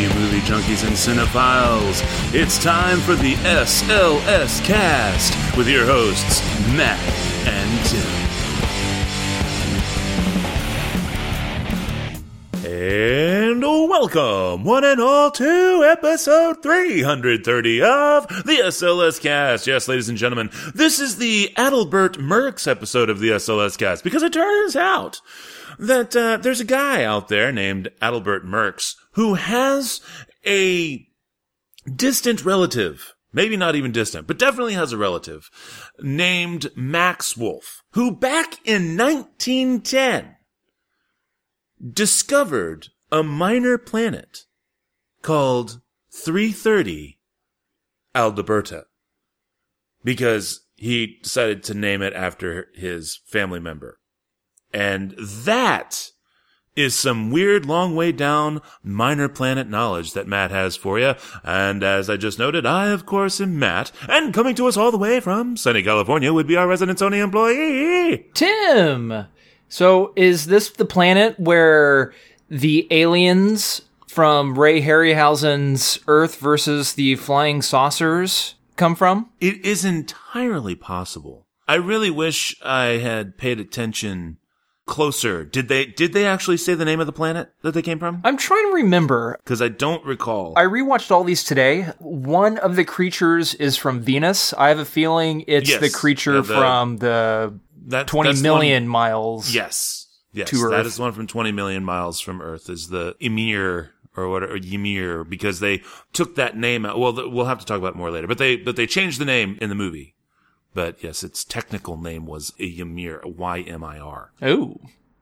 you movie junkies and cinephiles. It's time for the SLS cast with your hosts, Matt and Tim. And welcome, one and all, to episode 330 of the SLS cast. Yes, ladies and gentlemen, this is the Adalbert Merx episode of the SLS cast because it turns out that uh, there's a guy out there named Adalbert Merx who has a distant relative, maybe not even distant, but definitely has a relative named Max Wolf, who back in 1910 discovered a minor planet called 330 Adalberta because he decided to name it after his family member. And that is some weird long way down minor planet knowledge that Matt has for you. And as I just noted, I of course am Matt, and coming to us all the way from sunny California would be our resident Sony employee. Tim. So is this the planet where the aliens from Ray Harryhausen's Earth versus the flying saucers come from? It is entirely possible. I really wish I had paid attention closer. Did they did they actually say the name of the planet that they came from? I'm trying to remember. Because I don't recall. I rewatched all these today. One of the creatures is from Venus. I have a feeling it's Yes. the creature Yeah, the- from the that, twenty that's the million one- miles. Yes. Yes. to Earth. is the one from 20 million miles from Earth is the Emir or whatever, Ymir, because they took that name out. Well, th- we'll have to talk about it more later, but they, but they changed the name in the movie. But yes, its technical name was a Ymir, Y-M-I-R. Oh.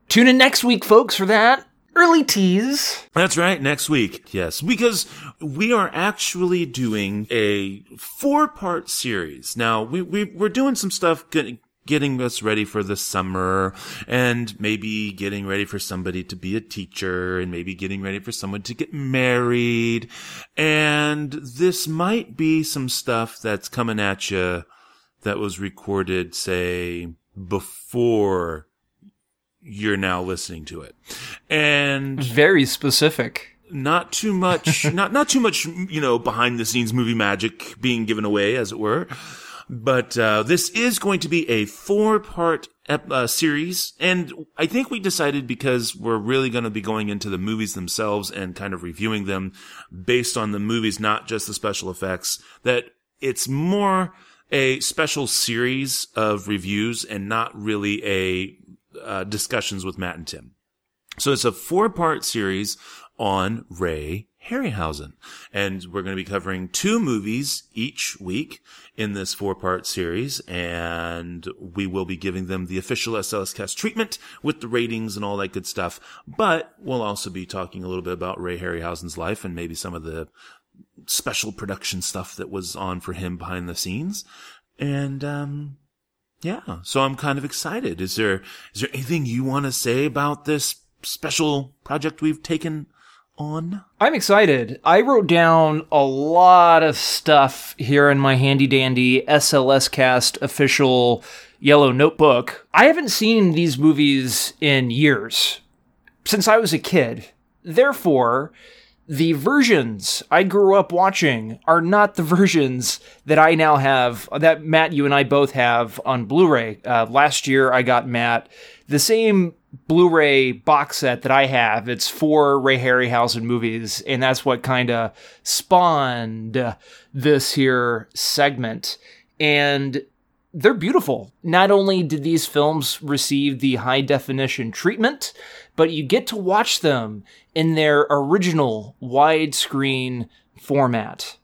Tune in next week, folks, for that. Early tease. That's right, next week. Yes, because we are actually doing a four-part series. Now, we, we, we're doing some stuff get, getting us ready for the summer and maybe getting ready for somebody to be a teacher and maybe getting ready for someone to get married. And this might be some stuff that's coming at you that was recorded, say, before you're now listening to it. And Very specific. not too much not not too much you know behind the scenes movie magic being given away as it were but uh, this is going to be a four part ep- uh, series and i think we decided because we're really going to be going into the movies themselves and kind of reviewing them based on the movies not just the special effects that it's more a special series of reviews and not really a uh, discussions with matt and tim so it's a four part series on Ray Harryhausen. And we're going to be covering two movies each week in this four part series. And we will be giving them the official SLS cast treatment with the ratings and all that good stuff. But we'll also be talking a little bit about Ray Harryhausen's life and maybe some of the special production stuff that was on for him behind the scenes. And, um, yeah, so I'm kind of excited. Is there is there anything you want to say about this special project we've taken on? I'm excited. I wrote down a lot of stuff here in my handy dandy SLS cast official yellow notebook. I haven't seen these movies in years, since I was a kid. Therefore, the versions I grew up watching are not the versions that I now have, that Matt, you and I both have on Blu ray. Uh, last year, I got Matt the same Blu ray box set that I have. It's four Ray Harryhausen movies, and that's what kind of spawned this here segment. And they're beautiful. Not only did these films receive the high definition treatment, but you get to watch them in their original widescreen format.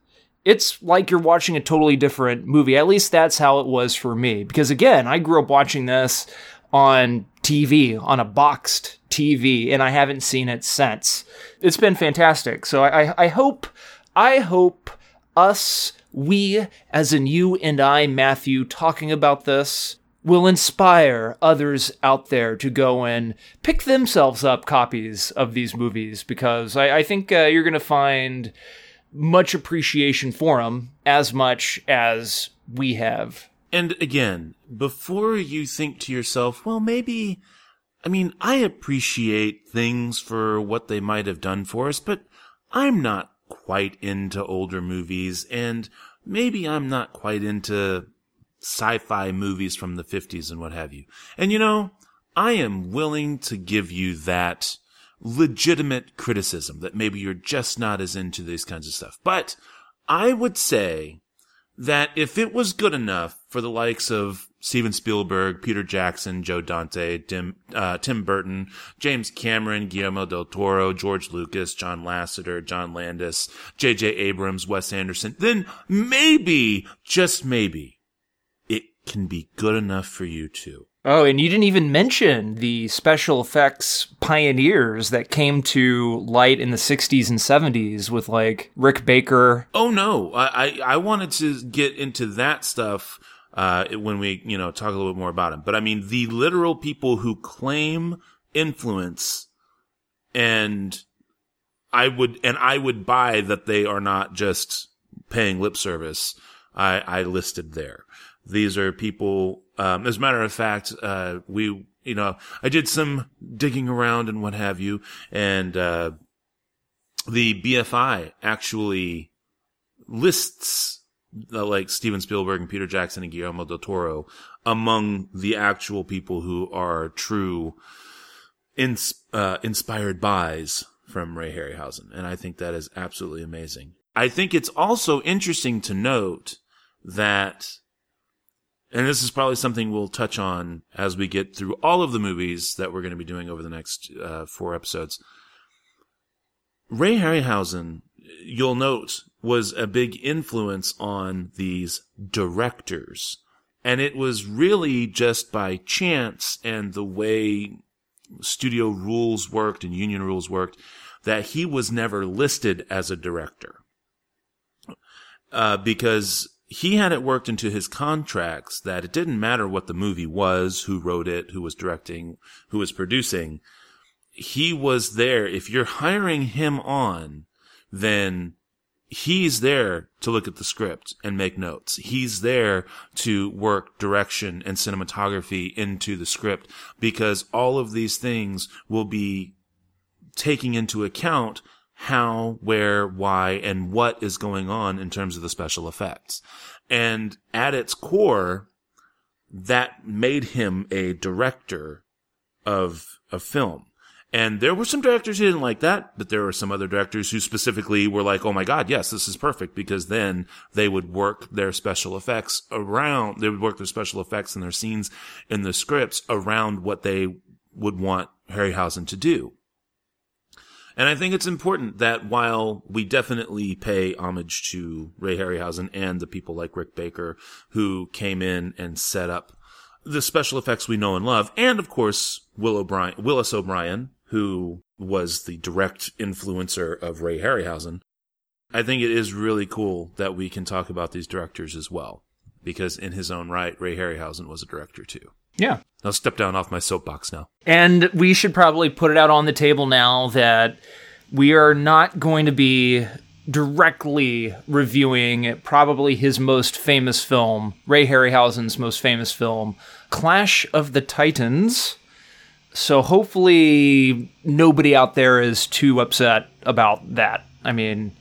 It's like you're watching a totally different movie. At least that's how it was for me. Because again, I grew up watching this on TV, on a boxed TV, and I haven't seen it since. It's been fantastic. So I, I, I hope, I hope us, we, as in you and I, Matthew, talking about this will inspire others out there to go and pick themselves up copies of these movies because I, I think uh, you're going to find much appreciation for them as much as we have. And again, before you think to yourself, well, maybe, I mean, I appreciate things for what they might have done for us, but I'm not quite into older movies and maybe I'm not quite into sci-fi movies from the 50s and what have you. And you know, I am willing to give you that legitimate criticism that maybe you're just not as into these kinds of stuff. But I would say that if it was good enough for the likes of Steven Spielberg, Peter Jackson, Joe Dante, Tim, uh, Tim Burton, James Cameron, Guillermo del Toro, George Lucas, John Lasseter, John Landis, J.J. Abrams, Wes Anderson, then maybe, just maybe, can be good enough for you too. Oh, and you didn't even mention the special effects pioneers that came to light in the 60s and 70s with like Rick Baker. Oh no, I I, I wanted to get into that stuff uh, when we you know talk a little bit more about him. But I mean the literal people who claim influence, and I would and I would buy that they are not just paying lip service. I I listed there. These are people. Um, as a matter of fact, uh, we, you know, I did some digging around and what have you, and uh, the BFI actually lists uh, like Steven Spielberg and Peter Jackson and Guillermo del Toro among the actual people who are true ins- uh, inspired buys from Ray Harryhausen, and I think that is absolutely amazing. I think it's also interesting to note that and this is probably something we'll touch on as we get through all of the movies that we're going to be doing over the next uh, four episodes. Ray Harryhausen, you'll note, was a big influence on these directors. And it was really just by chance and the way studio rules worked and union rules worked that he was never listed as a director. Uh, because he had it worked into his contracts that it didn't matter what the movie was, who wrote it, who was directing, who was producing. He was there. If you're hiring him on, then he's there to look at the script and make notes. He's there to work direction and cinematography into the script because all of these things will be taking into account how, where, why, and what is going on in terms of the special effects. And at its core, that made him a director of a film. And there were some directors who didn't like that, but there were some other directors who specifically were like, oh my God, yes, this is perfect because then they would work their special effects around, they would work their special effects and their scenes in the scripts around what they would want Harryhausen to do. And I think it's important that while we definitely pay homage to Ray Harryhausen and the people like Rick Baker who came in and set up the special effects we know and love, and of course Will O'Brien, Willis O'Brien, who was the direct influencer of Ray Harryhausen, I think it is really cool that we can talk about these directors as well, because in his own right, Ray Harryhausen was a director too. Yeah. I'll step down off my soapbox now. And we should probably put it out on the table now that we are not going to be directly reviewing probably his most famous film, Ray Harryhausen's most famous film, Clash of the Titans. So hopefully nobody out there is too upset about that. I mean,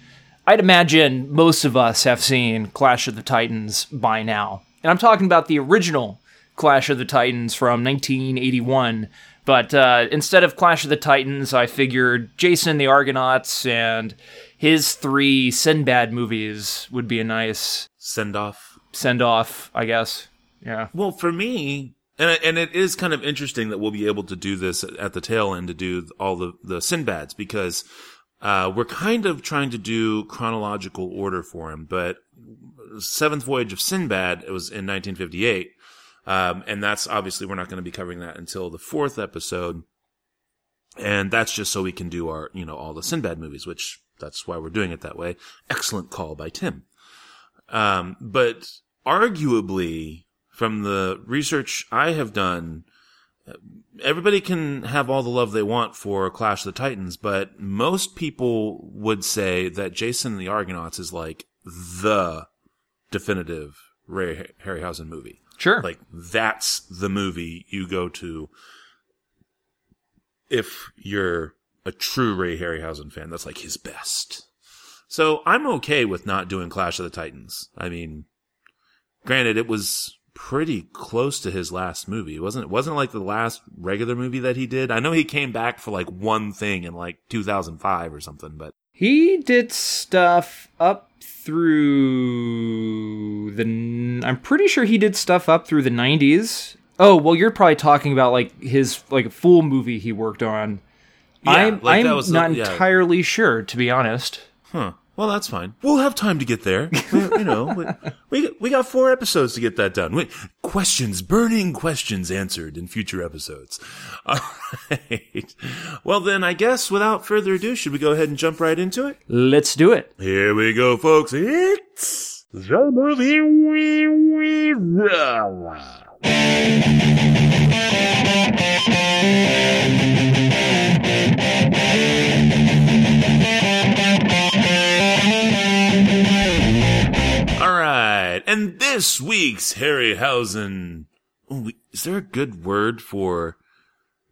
I'd imagine most of us have seen Clash of the Titans by now. And I'm talking about the original Clash of the Titans from 1981. But uh, instead of Clash of the Titans, I figured Jason the Argonauts and his three Sinbad movies would be a nice Send off. send off, I guess. Yeah. Well, for me, and and it is kind of interesting that we'll be able to do this at the tail end to do all the the Sinbads because uh, we're kind of trying to do chronological order for him. But Seventh Voyage of Sinbad it was in 1958, um, and that's obviously we're not going to be covering that until the fourth episode. And that's just so we can do our, you know, all the Sinbad movies, which that's why we're doing it that way. Excellent call by Tim. Um, but arguably, from the research I have done, everybody can have all the love they want for Clash of the Titans, but most people would say that Jason and the Argonauts is like the definitive Ray Harryhausen movie. Sure. Like that's the movie you go to if you're a true Ray Harryhausen fan. That's like his best. So I'm okay with not doing Clash of the Titans. I mean, granted, it was pretty close to his last movie. It wasn't it wasn't like the last regular movie that he did. I know he came back for like one thing in like 2005 or something, but He did stuff up through the. I'm pretty sure he did stuff up through the 90s. Oh well, you're probably talking about like his like a full movie he worked on. Yeah, I'm, like I'm the- not yeah. entirely sure, to be honest. Huh. Well, that's fine. We'll have time to get there. We- you know, we, we we got four episodes to get that done. Wait, questions, burning questions answered in future episodes. All right. Well, then I guess without further ado, should we go ahead and jump right into it? Let's do it. Here we go, folks. It's the movie we we love. And this week's Harryhausen. Oh, we, is there a good word for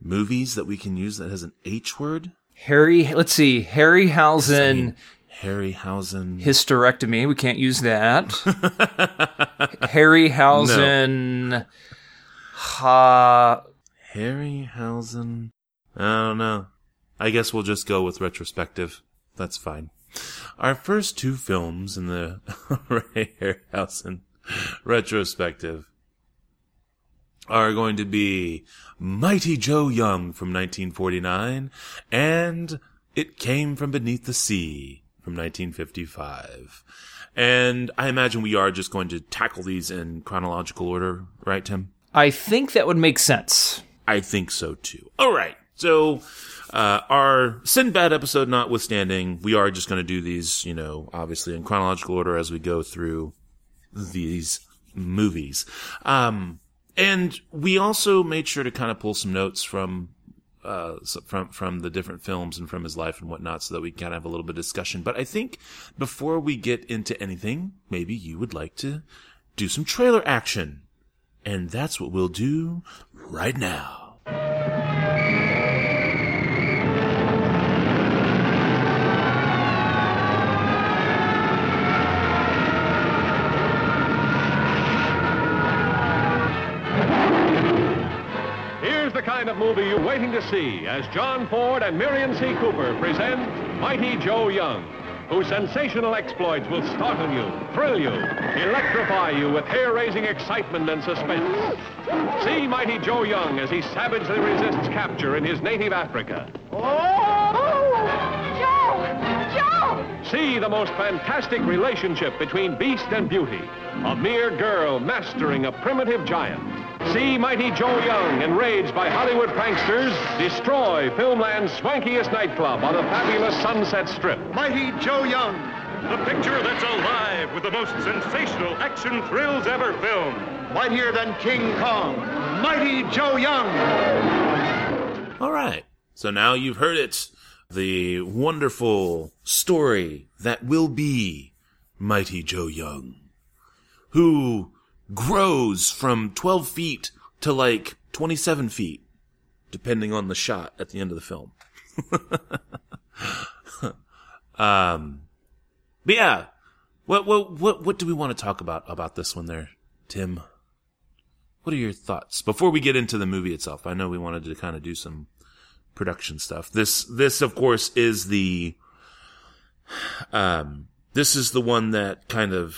movies that we can use that has an H word? Harry, let's see, Harryhausen Harryhausen. hysterectomy. We can't use that. Harryhausen. Ha. Harryhausen. I don't know. I guess we'll just go with retrospective. That's fine. Our first two films in the Ray Harryhausen retrospective are going to be Mighty Joe Young from 1949 and It Came from Beneath the Sea from 1955. And I imagine we are just going to tackle these in chronological order, right, Tim? I think that would make sense. I think so too. All right. So, uh, our Sinbad episode notwithstanding, we are just going to do these, you know, obviously in chronological order as we go through these movies. Um, and we also made sure to kind of pull some notes from, uh, from, from the different films and from his life and whatnot so that we can have a little bit of discussion. But I think before we get into anything, maybe you would like to do some trailer action. And that's what we'll do right now. Kind of movie you're waiting to see as John Ford and Merian C. Cooper present Mighty Joe Young, whose sensational exploits will startle you, thrill you, electrify you with hair-raising excitement and suspense. See Mighty Joe Young as he savagely resists capture in his native Africa. Oh! Joe! Joe! See the most fantastic relationship between beast and beauty, a mere girl mastering a primitive giant. See Mighty Joe Young, enraged by Hollywood pranksters, destroy Filmland's swankiest nightclub on the fabulous Sunset Strip. Mighty Joe Young. The picture that's alive with the most sensational action thrills ever filmed. Mightier than King Kong. Mighty Joe Young. All right. So now you've heard it. The wonderful story that will be Mighty Joe Young, who grows from 12 feet to like 27 feet, depending on the shot at the end of the film. um, but yeah, what, what, what, what do we want to talk about, about this one there, Tim? What are your thoughts before we get into the movie itself? I know we wanted to kind of do some production stuff. This, this of course is the, um, this is the one that kind of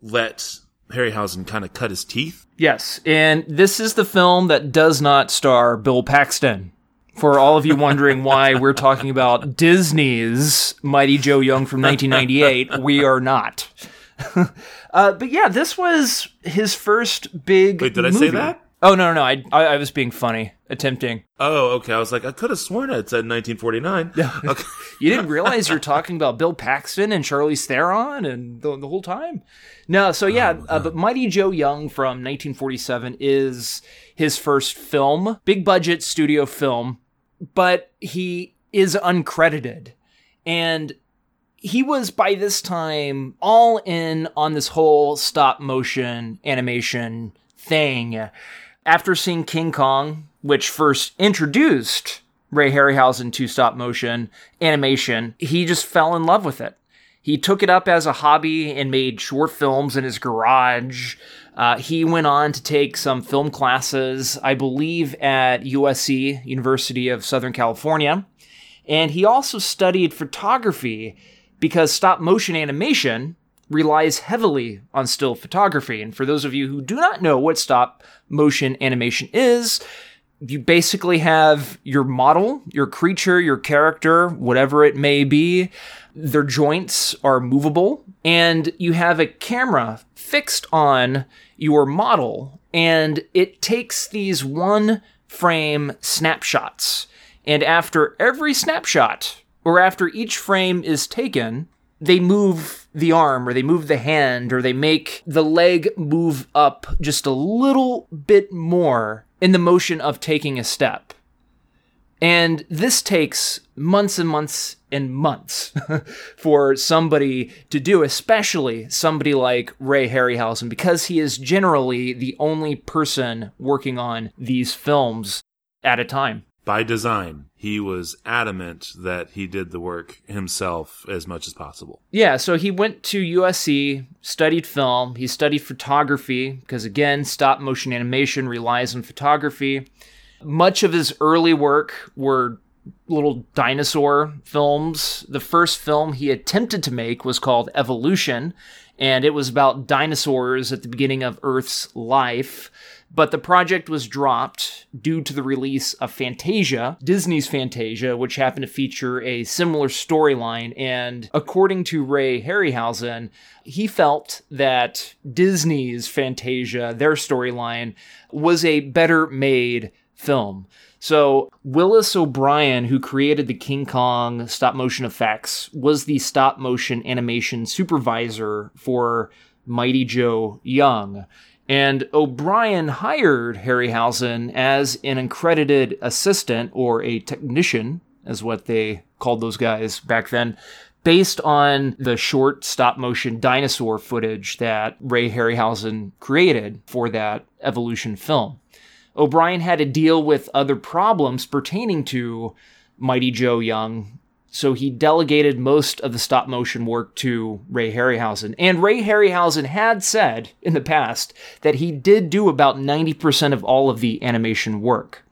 let Harryhausen kind of cut his teeth. Yes, and this is the film that does not star Bill Paxton. For all of you wondering why we're talking about Disney's Mighty Joe Young from 1998, we are not. uh, but yeah, this was his first big. Wait, did I say that? Oh no, no, no! I, I I was being funny, attempting. Oh, okay. I was like, I could have sworn it said 1949. Okay. You didn't realize you're talking about Bill Paxton and Charlize Theron and the, the whole time. No, so yeah, uh, but Mighty Joe Young from 1947 is his first film, big budget studio film, but he is uncredited. And he was by this time all in on this whole stop motion animation thing. After seeing King Kong, which first introduced Ray Harryhausen to stop motion animation, he just fell in love with it. He took it up as a hobby and made short films in his garage. Uh, he went on to take some film classes, I believe, at USC, University of Southern California. And he also studied photography because stop motion animation relies heavily on still photography. And for those of you who do not know what stop motion animation is, you basically have your model, your creature, your character, whatever it may be. Their joints are movable, and you have a camera fixed on your model, and it takes these one frame snapshots. And after every snapshot, or after each frame is taken, they move the arm or they move the hand or they make the leg move up just a little bit more in the motion of taking a step. And this takes months and months and months for somebody to do, especially somebody like Ray Harryhausen, because he is generally the only person working on these films at a time. By design, he was adamant that he did the work himself as much as possible. Yeah, so he went to USC, studied film, he studied photography, because again, stop motion animation relies on photography. Much of his early work were little dinosaur films. The first film he attempted to make was called Evolution, and it was about dinosaurs at the beginning of Earth's life. But the project was dropped due to the release of Fantasia, Disney's Fantasia, which happened to feature a similar storyline. And according to Ray Harryhausen, he felt that Disney's Fantasia, their storyline, was a better made film. So, Willis O'Brien, who created the King Kong stop motion effects, was the stop motion animation supervisor for Mighty Joe Young. And O'Brien hired Harryhausen as an accredited assistant or a technician, as what they called those guys back then, based on the short stop motion dinosaur footage that Ray Harryhausen created for that evolution film. O'Brien had to deal with other problems pertaining to Mighty Joe Young, so he delegated most of the stop motion work to Ray Harryhausen. And Ray Harryhausen had said in the past that he did do about 90% of all of the animation work.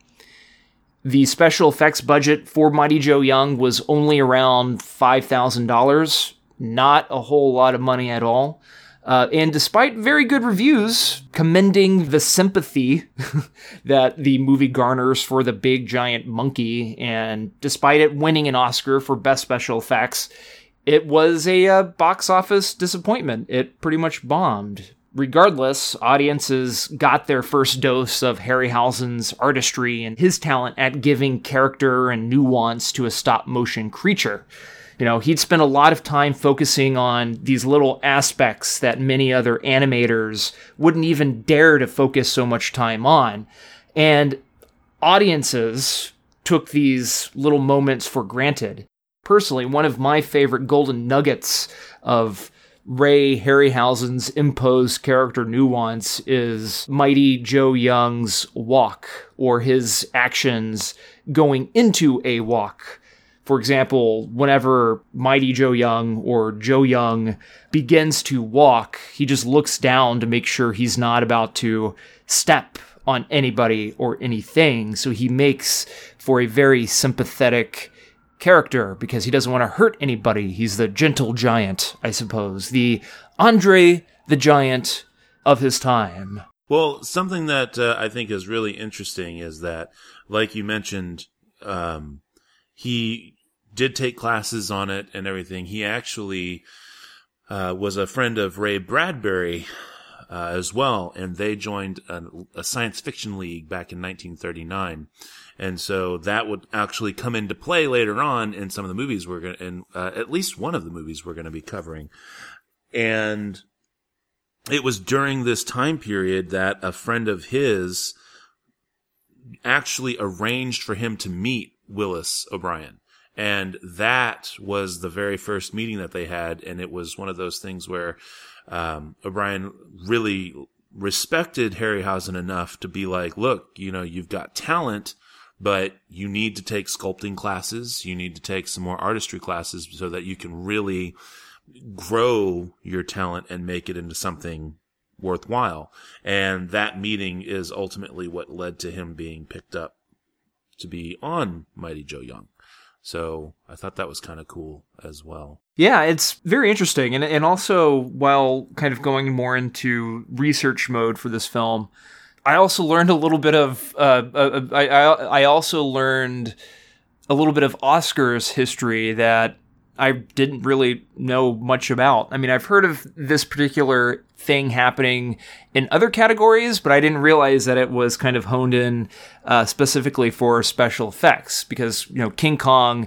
The special effects budget for Mighty Joe Young was only around $5,000, not a whole lot of money at all. Uh, and despite very good reviews commending the sympathy that the movie garners for the big giant monkey, and despite it winning an Oscar for Best Special Effects, it was a uh, box office disappointment. It pretty much bombed. Regardless, audiences got their first dose of Harryhausen's artistry and his talent at giving character and nuance to a stop motion creature. You know, he'd spent a lot of time focusing on these little aspects that many other animators wouldn't even dare to focus so much time on. And audiences took these little moments for granted. Personally, one of my favorite golden nuggets of Ray Harryhausen's imposed character nuance is Mighty Joe Young's walk or his actions going into a walk. For example, whenever Mighty Joe Young or Joe Young begins to walk, he just looks down to make sure he's not about to step on anybody or anything. So he makes for a very sympathetic character because he doesn't want to hurt anybody. He's the gentle giant, I suppose. The Andre the Giant of his time. Well, something that uh, I think is really interesting is that, like you mentioned, um, he did take classes on it and everything. He actually uh, was a friend of Ray Bradbury uh, as well, and they joined a, a, science fiction league back in 1939. And so that would actually come into play later on in some of the movies we're going to, in uh, at least one of the movies we're going to be covering. And it was during this time period that a friend of his actually arranged for him to meet Willis O'Brien. And that was the very first meeting that they had. And it was one of those things where, um, O'Brien really respected Harryhausen enough to be like, look, you know, you've got talent, but you need to take sculpting classes. You need to take some more artistry classes so that you can really grow your talent and make it into something worthwhile. And that meeting is ultimately what led to him being picked up to be on Mighty Joe Young. So I thought that was kind of cool as well. Yeah, it's very interesting. And, and also, while kind of going more into research mode for this film, I also learned a little bit of, uh, uh, I, I, I also learned a little bit of Oscar's history that I didn't really know much about. I mean, I've heard of this particular thing happening in other categories, but I didn't realize that it was kind of honed in uh, specifically for special effects because, you know, King Kong,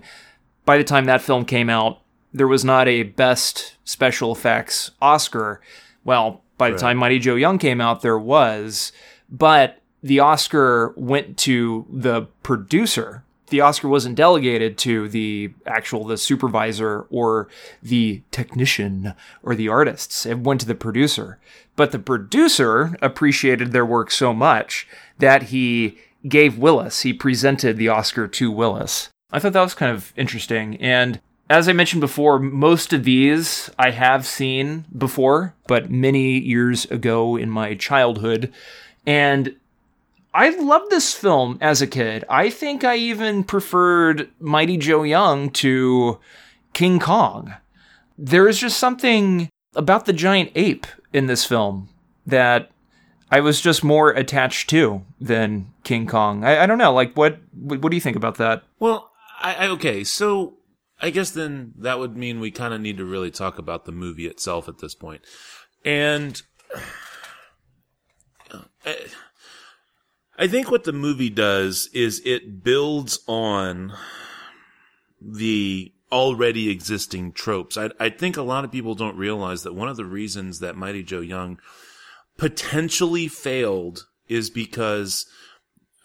by the time that film came out, there was not a best special effects Oscar. Well, by the Right. time Mighty Joe Young came out, there was, but the Oscar went to the producer. The Oscar wasn't delegated to the actual the supervisor or the technician or the artists. It went to the producer. But the producer appreciated their work so much that he gave Willis, he presented the Oscar to Willis. I thought that was kind of interesting. And as I mentioned before, most of these I have seen before, but many years ago in my childhood. And I loved this film as a kid. I think I even preferred Mighty Joe Young to King Kong. There is just something about the giant ape in this film that I was just more attached to than King Kong. I, I don't know. Like, what, what what do you think about that? Well, I, I okay, so I guess then that would mean we kind of need to really talk about the movie itself at this point. And I, uh, I think what the movie does is it builds on the already existing tropes. I, I think a lot of people don't realize that one of the reasons that Mighty Joe Young potentially failed is because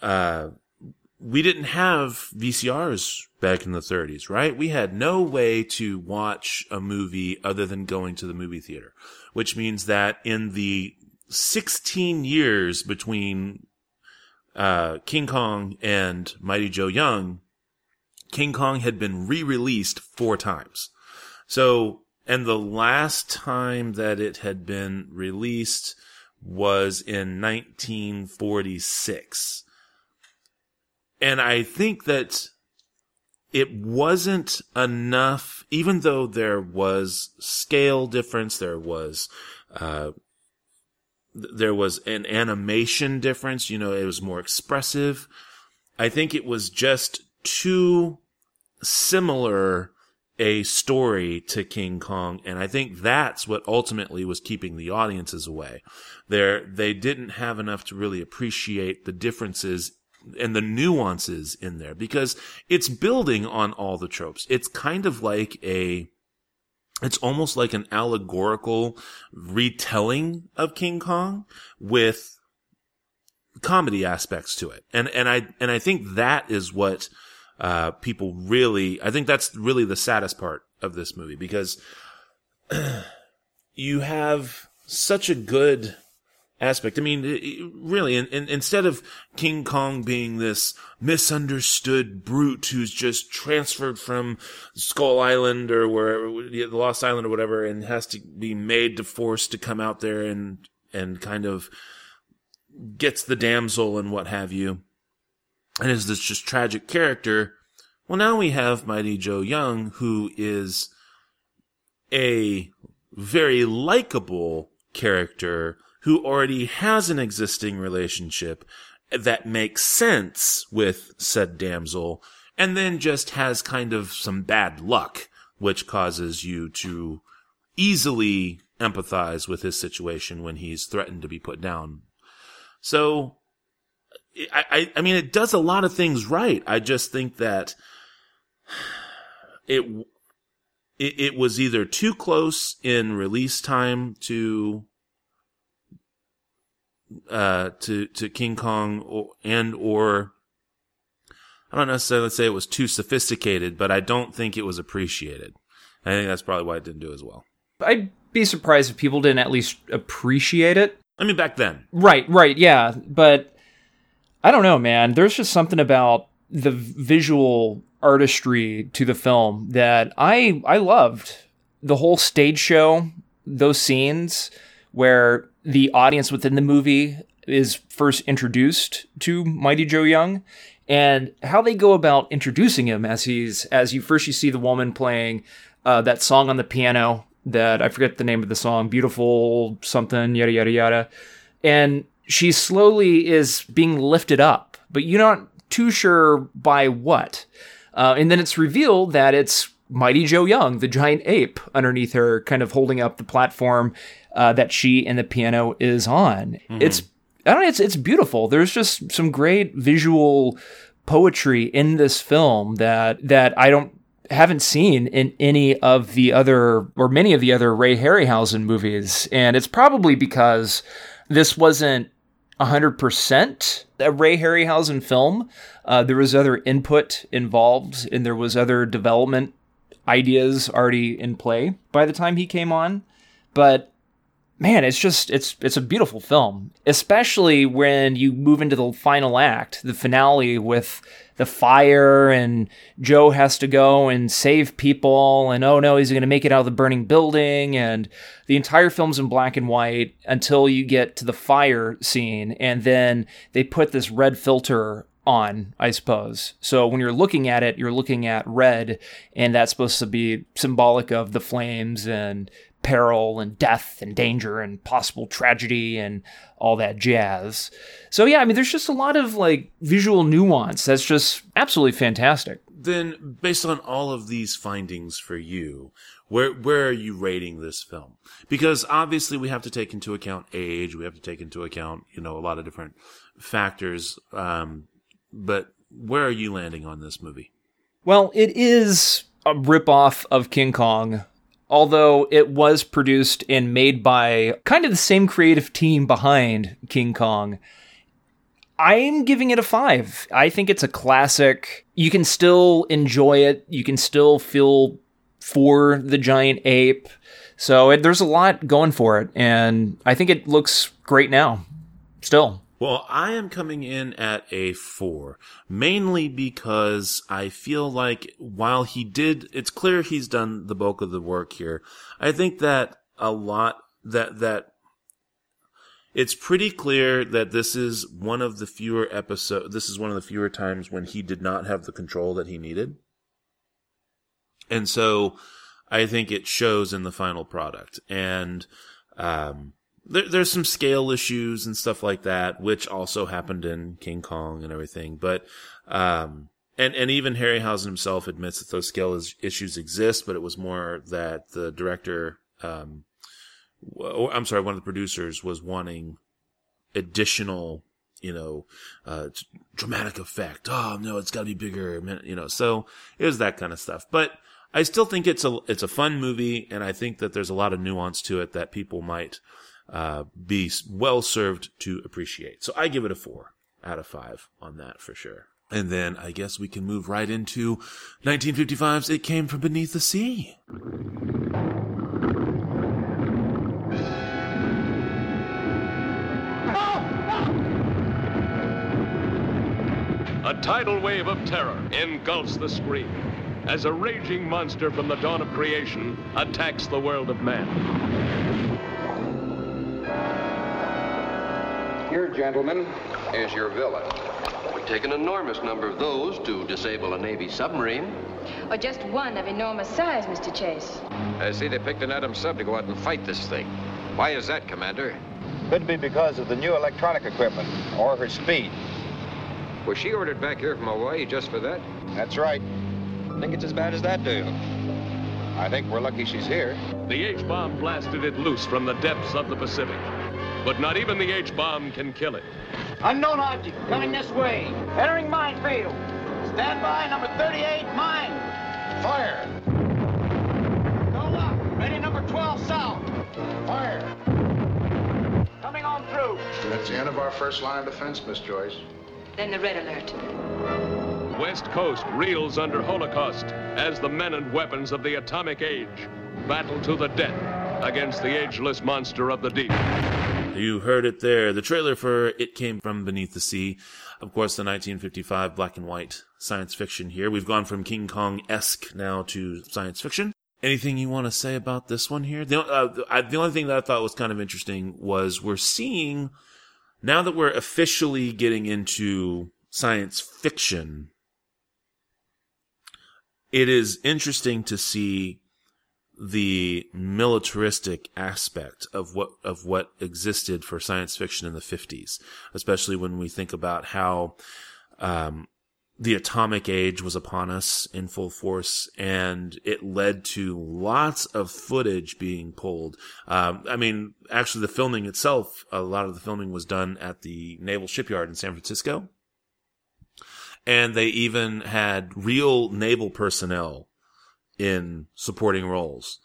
uh, we didn't have VCRs back in the 30s, right? We had no way to watch a movie other than going to the movie theater, which means that in the 16 years between uh, King Kong and Mighty Joe Young, King Kong had been re-released four times. So, and the last time that it had been released was in 1946. And I think that it wasn't enough, even though there was scale difference, there was, uh, there was an animation difference, you know, it was more expressive. I think it was just too similar a story to King Kong, and I think that's what ultimately was keeping the audiences away. There, they didn't have enough to really appreciate the differences and the nuances in there because it's building on all the tropes. It's kind of like a, it's almost like an allegorical retelling of King Kong with comedy aspects to it. And, and I, and I think that is what, uh, people really, I think that's really the saddest part of this movie because you have such a good aspect. I mean, really, in, in, instead of King Kong being this misunderstood brute who's just transferred from Skull Island or wherever, the Lost Island or whatever, and has to be made to force to come out there and, and kind of gets the damsel and what have you, and is this just tragic character. Well, now we have Mighty Joe Young, who is a very likable character who already has an existing relationship that makes sense with said damsel and then just has kind of some bad luck, which causes you to easily empathize with his situation when he's threatened to be put down. So, I, I, I mean, it does a lot of things right. I just think that it, it, it was either too close in release time to uh to to King Kong or, and or I don't necessarily say it was too sophisticated, but I don't think it was appreciated. I think that's probably why it didn't do as well. I'd be surprised if people didn't at least appreciate it. I mean, back then, Right, right, yeah. But I don't know, man. There's just something about the visual artistry to the film that I I loved. The whole stage show, those scenes where the audience within the movie is first introduced to Mighty Joe Young and how they go about introducing him as he's as you first you see the woman playing uh, that song on the piano that I forget the name of the song, beautiful something yada yada yada, and she slowly is being lifted up, but you're not too sure by what. Uh, and then it's revealed that it's Mighty Joe Young, the giant ape, underneath her, kind of holding up the platform uh, that she and the piano is on. It's I don't know, it's it's beautiful. There's just some great visual poetry in this film that that I don't haven't seen in any of the other or many of the other Ray Harryhausen movies, and it's probably because this wasn't 100% a Ray Harryhausen film. Uh, there was other input involved, and there was other development ideas already in play by the time he came on. But man, it's just it's it's a beautiful film, especially when you move into the final act, the finale with the fire and Joe has to go and save people and oh no, he's going to make it out of the burning building and the entire film's in black and white until you get to the fire scene and then they put this red filter on, I suppose. So when you're looking at it, you're looking at red, and that's supposed to be symbolic of the flames and peril and death and danger and possible tragedy and all that jazz. So yeah, I mean, there's just a lot of like visual nuance that's just absolutely fantastic. Then, based on all of these findings for you, where where are you rating this film? Because obviously we have to take into account age, we have to take into account you know a lot of different factors. Um, but where are you landing on this movie? Well, it is a ripoff of King Kong, although it was produced and made by kind of the same creative team behind King Kong. I'm giving it a five. I think it's a classic. You can still enjoy it. You can still feel for the giant ape. So it, there's a lot going for it, and I think it looks great now. Still. Well, I am coming in at a four, mainly because I feel like while he did, it's clear he's done the bulk of the work here. I think that a lot, that, that it's pretty clear that this is one of the fewer episodes, this is one of the fewer times when he did not have the control that he needed. And so I think it shows in the final product. And, um, there, there's some scale issues and stuff like that, which also happened in King Kong and everything. But, um, and, and even Harryhausen himself admits that those scale is, issues exist, but it was more that the director, um, w- I'm sorry, one of the producers was wanting additional, you know, uh, dramatic effect. Oh no, it's got to be bigger, you know. So it was that kind of stuff. But I still think it's a it's a fun movie, and I think that there's a lot of nuance to it that people might uh, be well served to appreciate. So I give it a four out of five on that for sure. And then I guess we can move right into 1955's It Came From Beneath the Sea. A tidal wave of terror engulfs the screen as a raging monster from the dawn of creation attacks the world of man. Here, gentlemen, is your villain. Would take an enormous number of those to disable a Navy submarine. Or just one of enormous size, Mr. Chase. I see they picked an atom sub to go out and fight this thing. Why is that, Commander? Could be because of the new electronic equipment or her speed. Was she ordered back here from Hawaii just for that? That's right. Think it's as bad as that, do you? I think we're lucky she's here. The H-bomb blasted it loose from the depths of the Pacific. But not even the H-bomb can kill it. Unknown object coming this way. Entering minefield. Stand by, number 38, mine. Fire! Go up. Ready, number 12, south. Fire! Coming on through. That's the end of our first line of defense, Miss Joyce. Then the red alert. West Coast reels under Holocaust as the men and weapons of the atomic age battle to the death against the ageless monster of the deep. You heard it there. The trailer for It Came From Beneath the Sea. Of course, the 1955 black and white science fiction here. We've gone from King Kong-esque now to science fiction. Anything you want to say about this one here? The, uh, the only thing that I thought was kind of interesting was we're seeing, now that we're officially getting into science fiction, it is interesting to see the militaristic aspect of what of what existed for science fiction in the 50s especially when we think about how um, the atomic age was upon us in full force and it led to lots of footage being pulled. Um, i mean actually the filming itself a lot of the filming was done at the naval shipyard in san francisco. And they even had real naval personnel in supporting roles.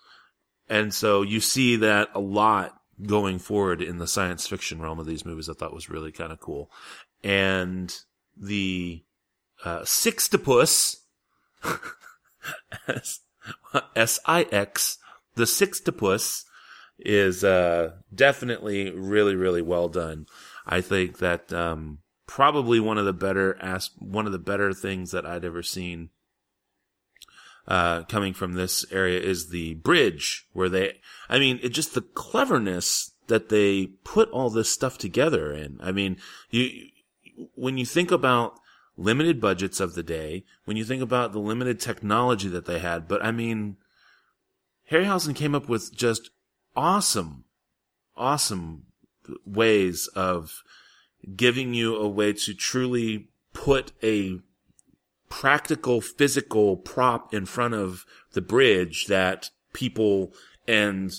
And so you see that a lot going forward in the science fiction realm of these movies. I thought was really kind of cool. And the uh, Sixtopus, S I X, the Sixtopus is uh, definitely really, really well done. I think that um, probably one of the better as one of the better things that I'd ever seen uh, coming from this area is the bridge where they, I mean, it just the cleverness that they put all this stuff together in. I mean, you, when you think about limited budgets of the day, when you think about the limited technology that they had, but I mean, Harryhausen came up with just awesome, awesome ways of giving you a way to truly put a practical physical prop in front of the bridge that people and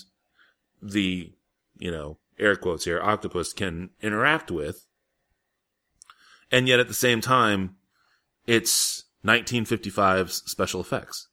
the, you know, air quotes here, octopus can interact with. And yet at the same time, it's 1955's special effects.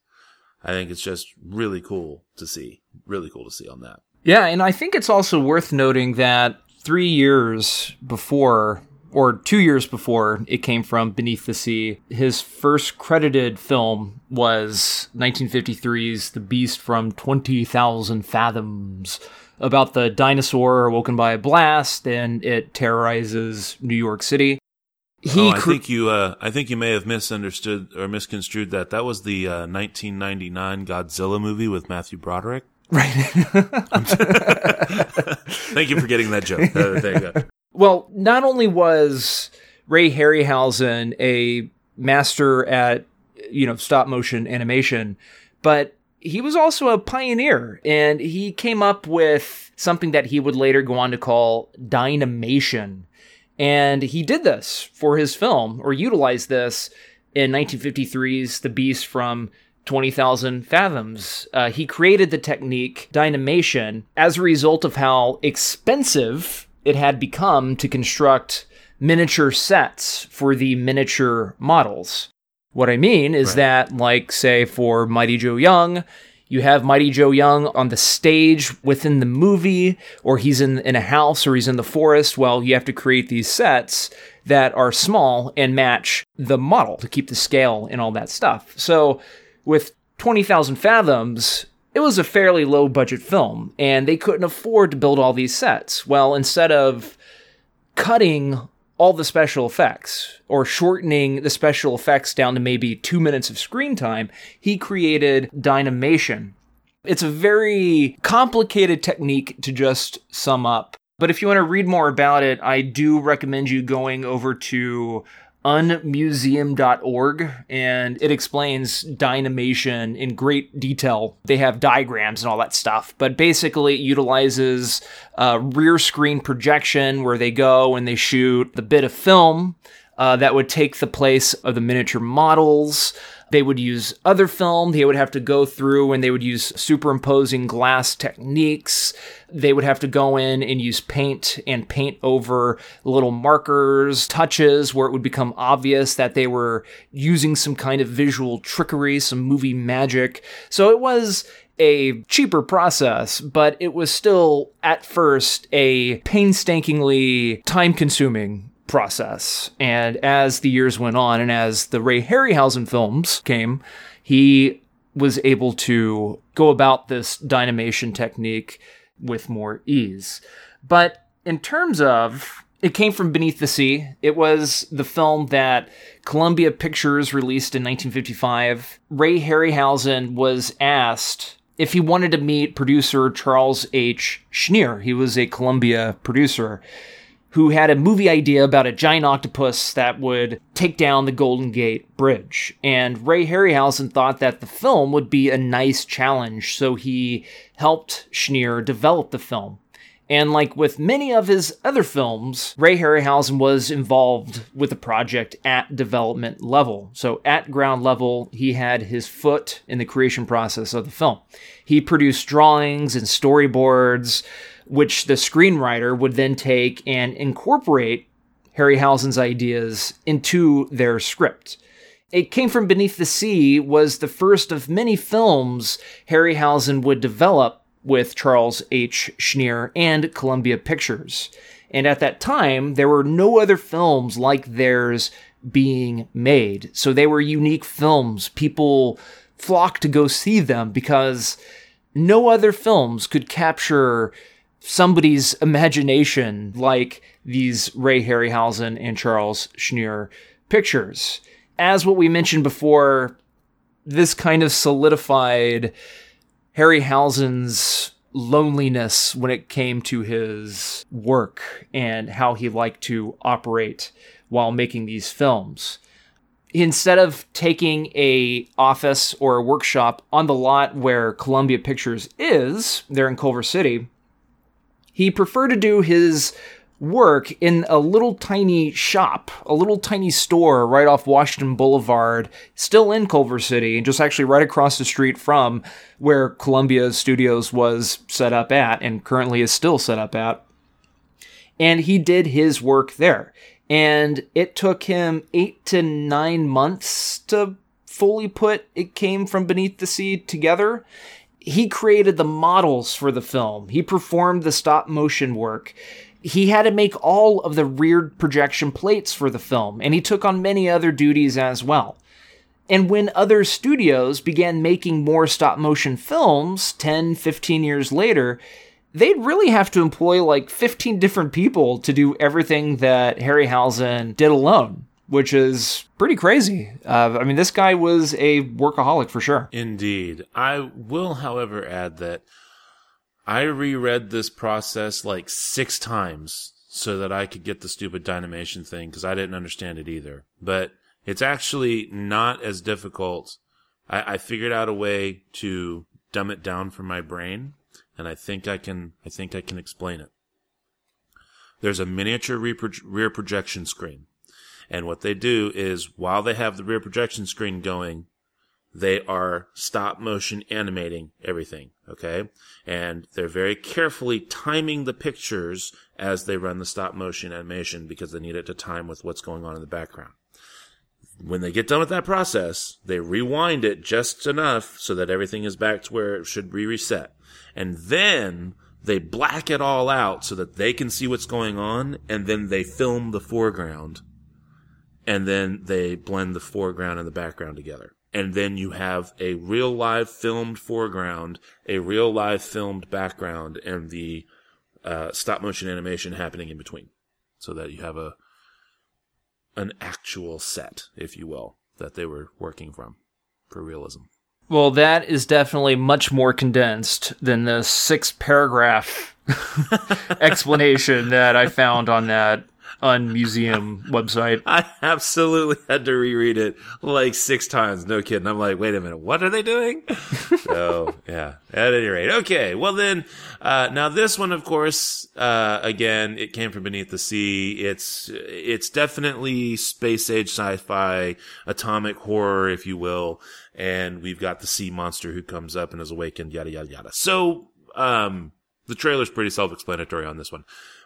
I think it's just really cool to see. Really cool to see on that. Yeah, and I think it's also worth noting that three years before or two years before it came from Beneath the Sea. His first credited film was 1953's The Beast from 20,000 Fathoms, about the dinosaur awoken by a blast and it terrorizes New York City. He oh, I cr- think you, uh, I think you may have misunderstood or misconstrued that. That was the uh, 1999 Godzilla movie with Matthew Broderick. Right. Thank you for getting that joke. Uh, there you go. Well, not only was Ray Harryhausen a master at you know stop motion animation, but he was also a pioneer and he came up with something that he would later go on to call dynamation. And he did this for his film or utilized this in 1953's The Beast from 20,000 Fathoms. Uh, he created the technique dynamation as a result of how expensive it had become to construct miniature sets for the miniature models. What I mean is right. that, like, say, for Mighty Joe Young, you have Mighty Joe Young on the stage within the movie, or he's in, in a house, or he's in the forest. Well, you have to create these sets that are small and match the model to keep the scale and all that stuff. So, with 20,000 Fathoms, it was a fairly low budget film and they couldn't afford to build all these sets. Well, instead of cutting all the special effects or shortening the special effects down to maybe two minutes of screen time, he created Dynamation. It's a very complicated technique to just sum up. But if you want to read more about it, I do recommend you going over to unmuseum.org and it explains dynamation in great detail. They have diagrams and all that stuff, but basically it utilizes uh, rear screen projection where they go and they shoot the bit of film uh, that would take the place of the miniature models. They would use other film. They would have to go through and they would use superimposing glass techniques. They would have to go in and use paint and paint over little markers, touches where it would become obvious that they were using some kind of visual trickery, some movie magic. So it was a cheaper process, but it was still at first a painstakingly time consuming process. And as the years went on and as the Ray Harryhausen films came, he was able to go about this dynamation technique with more ease. But in terms of it came from Beneath the Sea. It was the film that Columbia Pictures released in 1955. Ray Harryhausen was asked if he wanted to meet producer Charles H. Schneer. He was a Columbia producer who had a movie idea about a giant octopus that would take down the Golden Gate Bridge. And Ray Harryhausen thought that the film would be a nice challenge, so he helped Schneer develop the film. And like with many of his other films, Ray Harryhausen was involved with the project at development level. So at ground level, he had his foot in the creation process of the film. He produced drawings and storyboards, which the screenwriter would then take and incorporate Harryhausen's ideas into their script. It Came From Beneath the Sea was the first of many films Harryhausen would develop with Charles H. Schneer and Columbia Pictures. And at that time, there were no other films like theirs being made. So they were unique films. People flocked to go see them because no other films could capture somebody's imagination like these Ray Harryhausen and Charles Schneer pictures. As what we mentioned before, this kind of solidified Harryhausen's loneliness when it came to his work and how he liked to operate while making these films instead of taking a office or a workshop on the lot where Columbia Pictures is, there in Culver City, he preferred to do his work in a little tiny shop, a little tiny store right off Washington Boulevard, still in Culver City, and just actually right across the street from where Columbia Studios was set up at and currently is still set up at. And he did his work there and it took him eight to nine months to fully put It Came From Beneath the Sea together. He created the models for the film, he performed the stop motion work. He had to make all of the rear projection plates for the film, and he took on many other duties as well. And when other studios began making more stop motion films 10, 15 years later, they'd really have to employ like 15 different people to do everything that Harryhausen did alone, which is pretty crazy. Uh, I mean, this guy was a workaholic for sure. Indeed. I will, however, add that I reread this process like six times so that I could get the stupid dynamation thing because I didn't understand it either. But it's actually not as difficult. I, I figured out a way to dumb it down for my brain and I think I can I think I can explain it. There's a miniature rear projection screen. And what they do is while they have the rear projection screen going, they are stop motion animating everything, okay? And they're very carefully timing the pictures as they run the stop motion animation because they need it to time with what's going on in the background. When they get done with that process, they rewind it just enough so that everything is back to where it should be reset and then they black it all out so that they can see what's going on, and then they film the foreground, and then they blend the foreground and the background together. And then you have a real live filmed foreground, a real live filmed background, and the uh, stop motion animation happening in between, so that you have a an actual set, if you will, that they were working from for realism. Well, that is definitely much more condensed than the six paragraph explanation that I found on that Unmuseum website. I absolutely had to reread it like six times. No kidding. I'm like, wait a minute, what are they doing? so yeah, at any rate, okay. Well then, uh, now this one, of course, uh, again, it came from beneath the sea. It's it's definitely space age sci-fi, atomic horror, if you will and we've got the sea monster who comes up and is awakened, yada yada yada. So, um, the trailer's pretty self-explanatory on this one.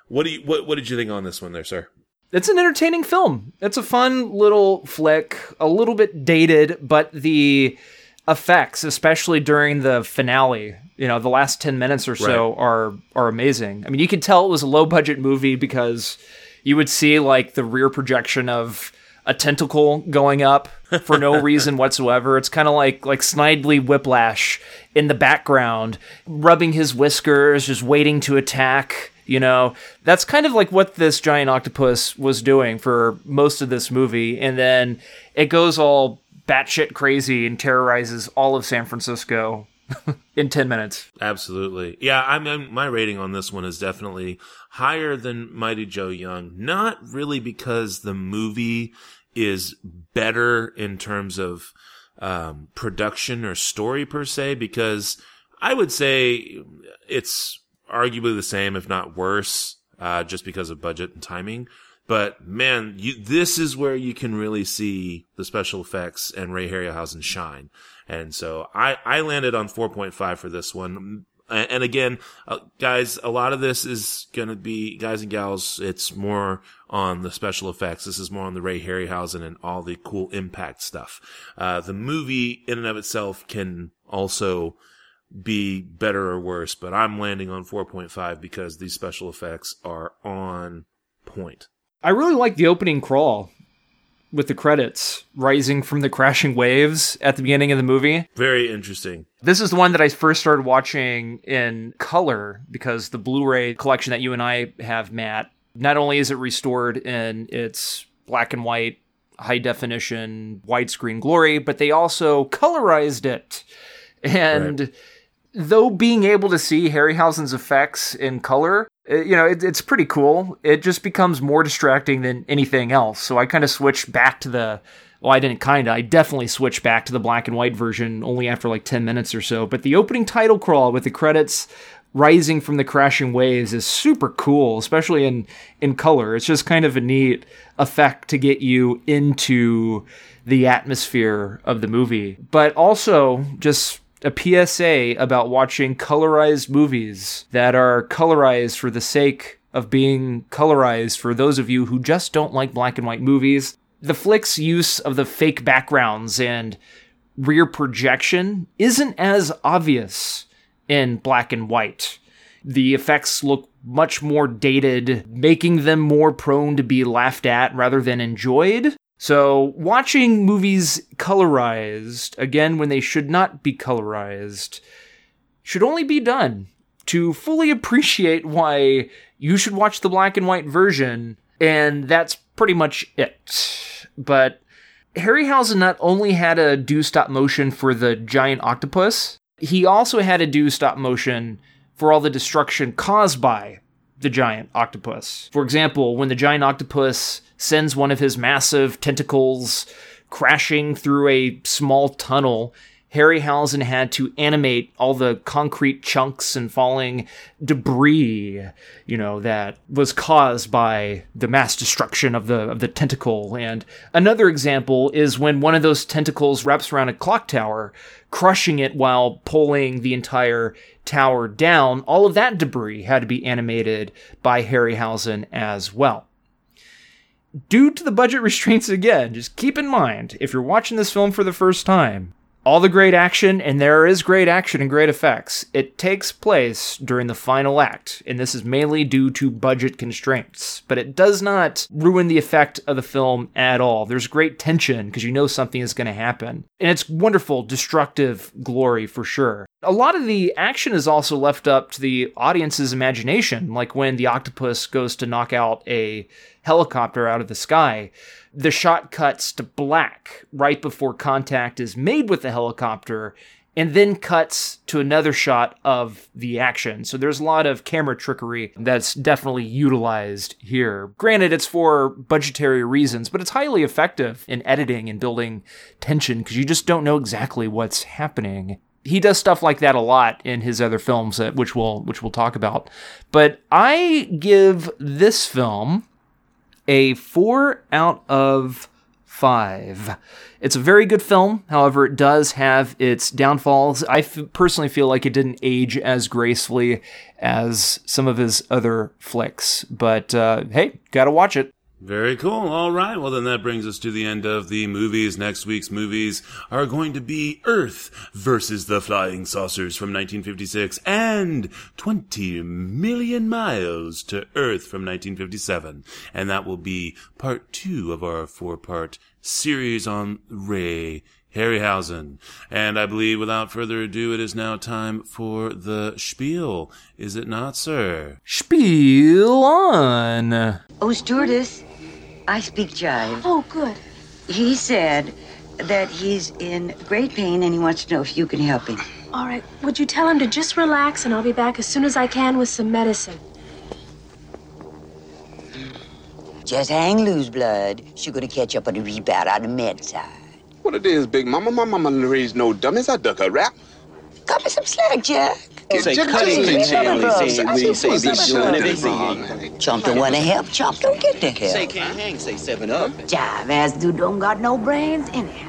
What do you what what did you think on this one there, sir? It's an entertaining film. It's a fun little flick, a little bit dated, but the effects, especially during the finale, you know, the last 10 minutes or so right. are are amazing. I mean, you could tell it was a low budget movie because you would see like the rear projection of a tentacle going up for no reason whatsoever. It's kind of like like Snidely Whiplash in the background, rubbing his whiskers, just waiting to attack. You know, that's kind of like what this giant octopus was doing for most of this movie, and then it goes all batshit crazy and terrorizes all of San Francisco in 10 minutes. Absolutely. Yeah, I mean, my rating on this one is definitely higher than Mighty Joe Young. Not really because the movie is better in terms of um, production or story per se, because I would say it's arguably the same, if not worse, uh, just because of budget and timing. But man, you, this is where you can really see the special effects and Ray Harryhausen shine. And so I, I landed on 4.5 for this one. And again, uh, guys, a lot of this is going to be, guys and gals, it's more on the special effects. This is more on the Ray Harryhausen and all the cool impact stuff. Uh, the movie in and of itself can also be better or worse, but I'm landing on 4.5 because these special effects are on point. I really like the opening crawl with the credits rising from the crashing waves at the beginning of the movie. Very interesting. This is the one that I first started watching in color because the Blu ray collection that you and I have, Matt, not only is it restored in its black and white, high definition, widescreen glory, but they also colorized it. And. Right though being able to see Harryhausen's effects in color, uh, you know, it, it's pretty cool. It just becomes more distracting than anything else. So I kind of switched back to the. Well, I didn't kind of. I definitely switched back to the black and white version only after like 10 minutes or so. But the opening title crawl with the credits rising from the crashing waves is super cool, especially in in color. It's just kind of a neat effect to get you into the atmosphere of the movie. But also just a PSA about watching colorized movies that are colorized for the sake of being colorized for those of you who just don't like black and white movies. The flick's use of the fake backgrounds and rear projection isn't as obvious in black and white. The effects look much more dated, making them more prone to be laughed at rather than enjoyed. So, watching movies colorized, again, when they should not be colorized, should only be done to fully appreciate why you should watch the black and white version, and that's pretty much it. But Harryhausen not only had to do stop motion for the giant octopus, he also had to do stop motion for all the destruction caused by the giant octopus. For example, when the giant octopus sends one of his massive tentacles crashing through a small tunnel, Harry Harryhausen had to animate all the concrete chunks and falling debris, you know, that was caused by the mass destruction of the of the tentacle. And another example is when one of those tentacles wraps around a clock tower, crushing it while pulling the entire tower down. All of that debris had to be animated by Harryhausen as well. Due to the budget restraints again, just keep in mind if you're watching this film for the first time, all the great action, and there is great action and great effects, it takes place during the final act, and this is mainly due to budget constraints. But it does not ruin the effect of the film at all. There's great tension because you know something is going to happen. And it's wonderful, destructive glory for sure. A lot of the action is also left up to the audience's imagination, like when the octopus goes to knock out a helicopter out of the sky the shot cuts to black right before contact is made with the helicopter and then cuts to another shot of the action. So there's a lot of camera trickery that's definitely utilized here. Granted, it's for budgetary reasons, but it's highly effective in editing and building tension because you just don't know exactly what's happening. He does stuff like that a lot in his other films, which we'll which we'll talk about. But I give this film a four out of five. It's a very good film. However, it does have its downfalls. I f- personally feel like it didn't age as gracefully as some of his other flicks. But uh, hey, gotta watch it. Very cool. All right. Well, then that brings us to the end of the movies. Next week's movies are going to be Earth versus the Flying Saucers from 1956 and 20 Million Miles to Earth from 1957. And that will be part two of our four part series on Ray Harryhausen. And I believe without further ado, it is now time for the spiel. Is it not, sir? Spiel on. Oh, stewardess, I speak jive. Oh, good. He said that he's in great pain and he wants to know if you can help him. All right. Would you tell him to just relax and I'll be back as soon as I can with some medicine? Just hang loose, blood. She's gonna catch up on the rebound on the med side. What it is, Big Mama? My mama didn't no dummies. I duck a rap. Cut me some slack, Jack. Say cutting the tail, we say, we say be doing everything. Chump don't wanna help, Chump don't get the help. Say can't hang, say seven up. Jive ass dude don't got no brains anyhow.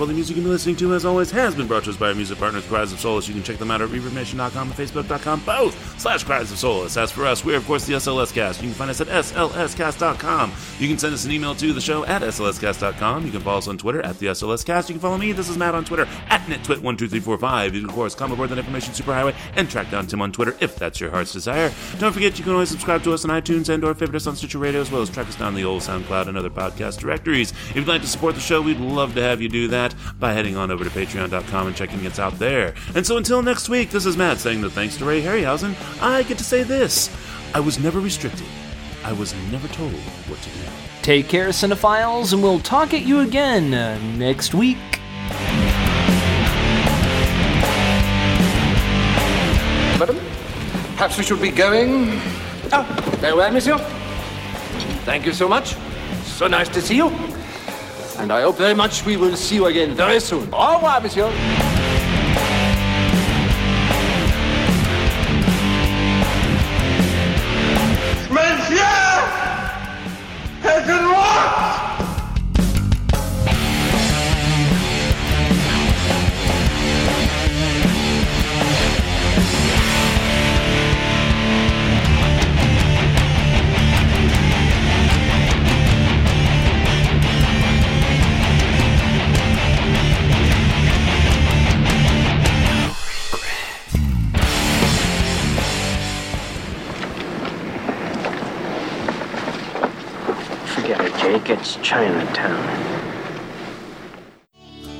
Well, the music you've been listening to, as always, has been brought to us by our music partners, Cries of Solace. You can check them out at ReverbNation.com and Facebook.com, both slash Cries of Solace. As for us, we're, of course, the SLS Cast. You can find us at SLScast.com. You can send us an email to the show at SLScast.com. You can follow us on Twitter at the SLS Cast. You can follow me, this is Matt, on Twitter at NitTwit12345. You can, of course, come aboard the information superhighway and track down Tim on Twitter if that's your heart's desire. Don't forget, you can always subscribe to us on iTunes and or favorite us on Stitcher Radio, as well as track us down the old SoundCloud and other podcast directories. If you'd like to support the show, we'd love to have you do that by heading on over to patreon.com and checking us out there. And so until next week, this is Matt saying that thanks to Ray Harryhausen, I get to say this. I was never restricted. I was never told what to do. Take care, cinephiles, and we'll talk at you again uh, next week. Madam, perhaps we should be going. Ah, farewell, monsieur. Thank you so much. So nice to see you. And I hope very much we will see you again very soon. Au revoir, monsieur.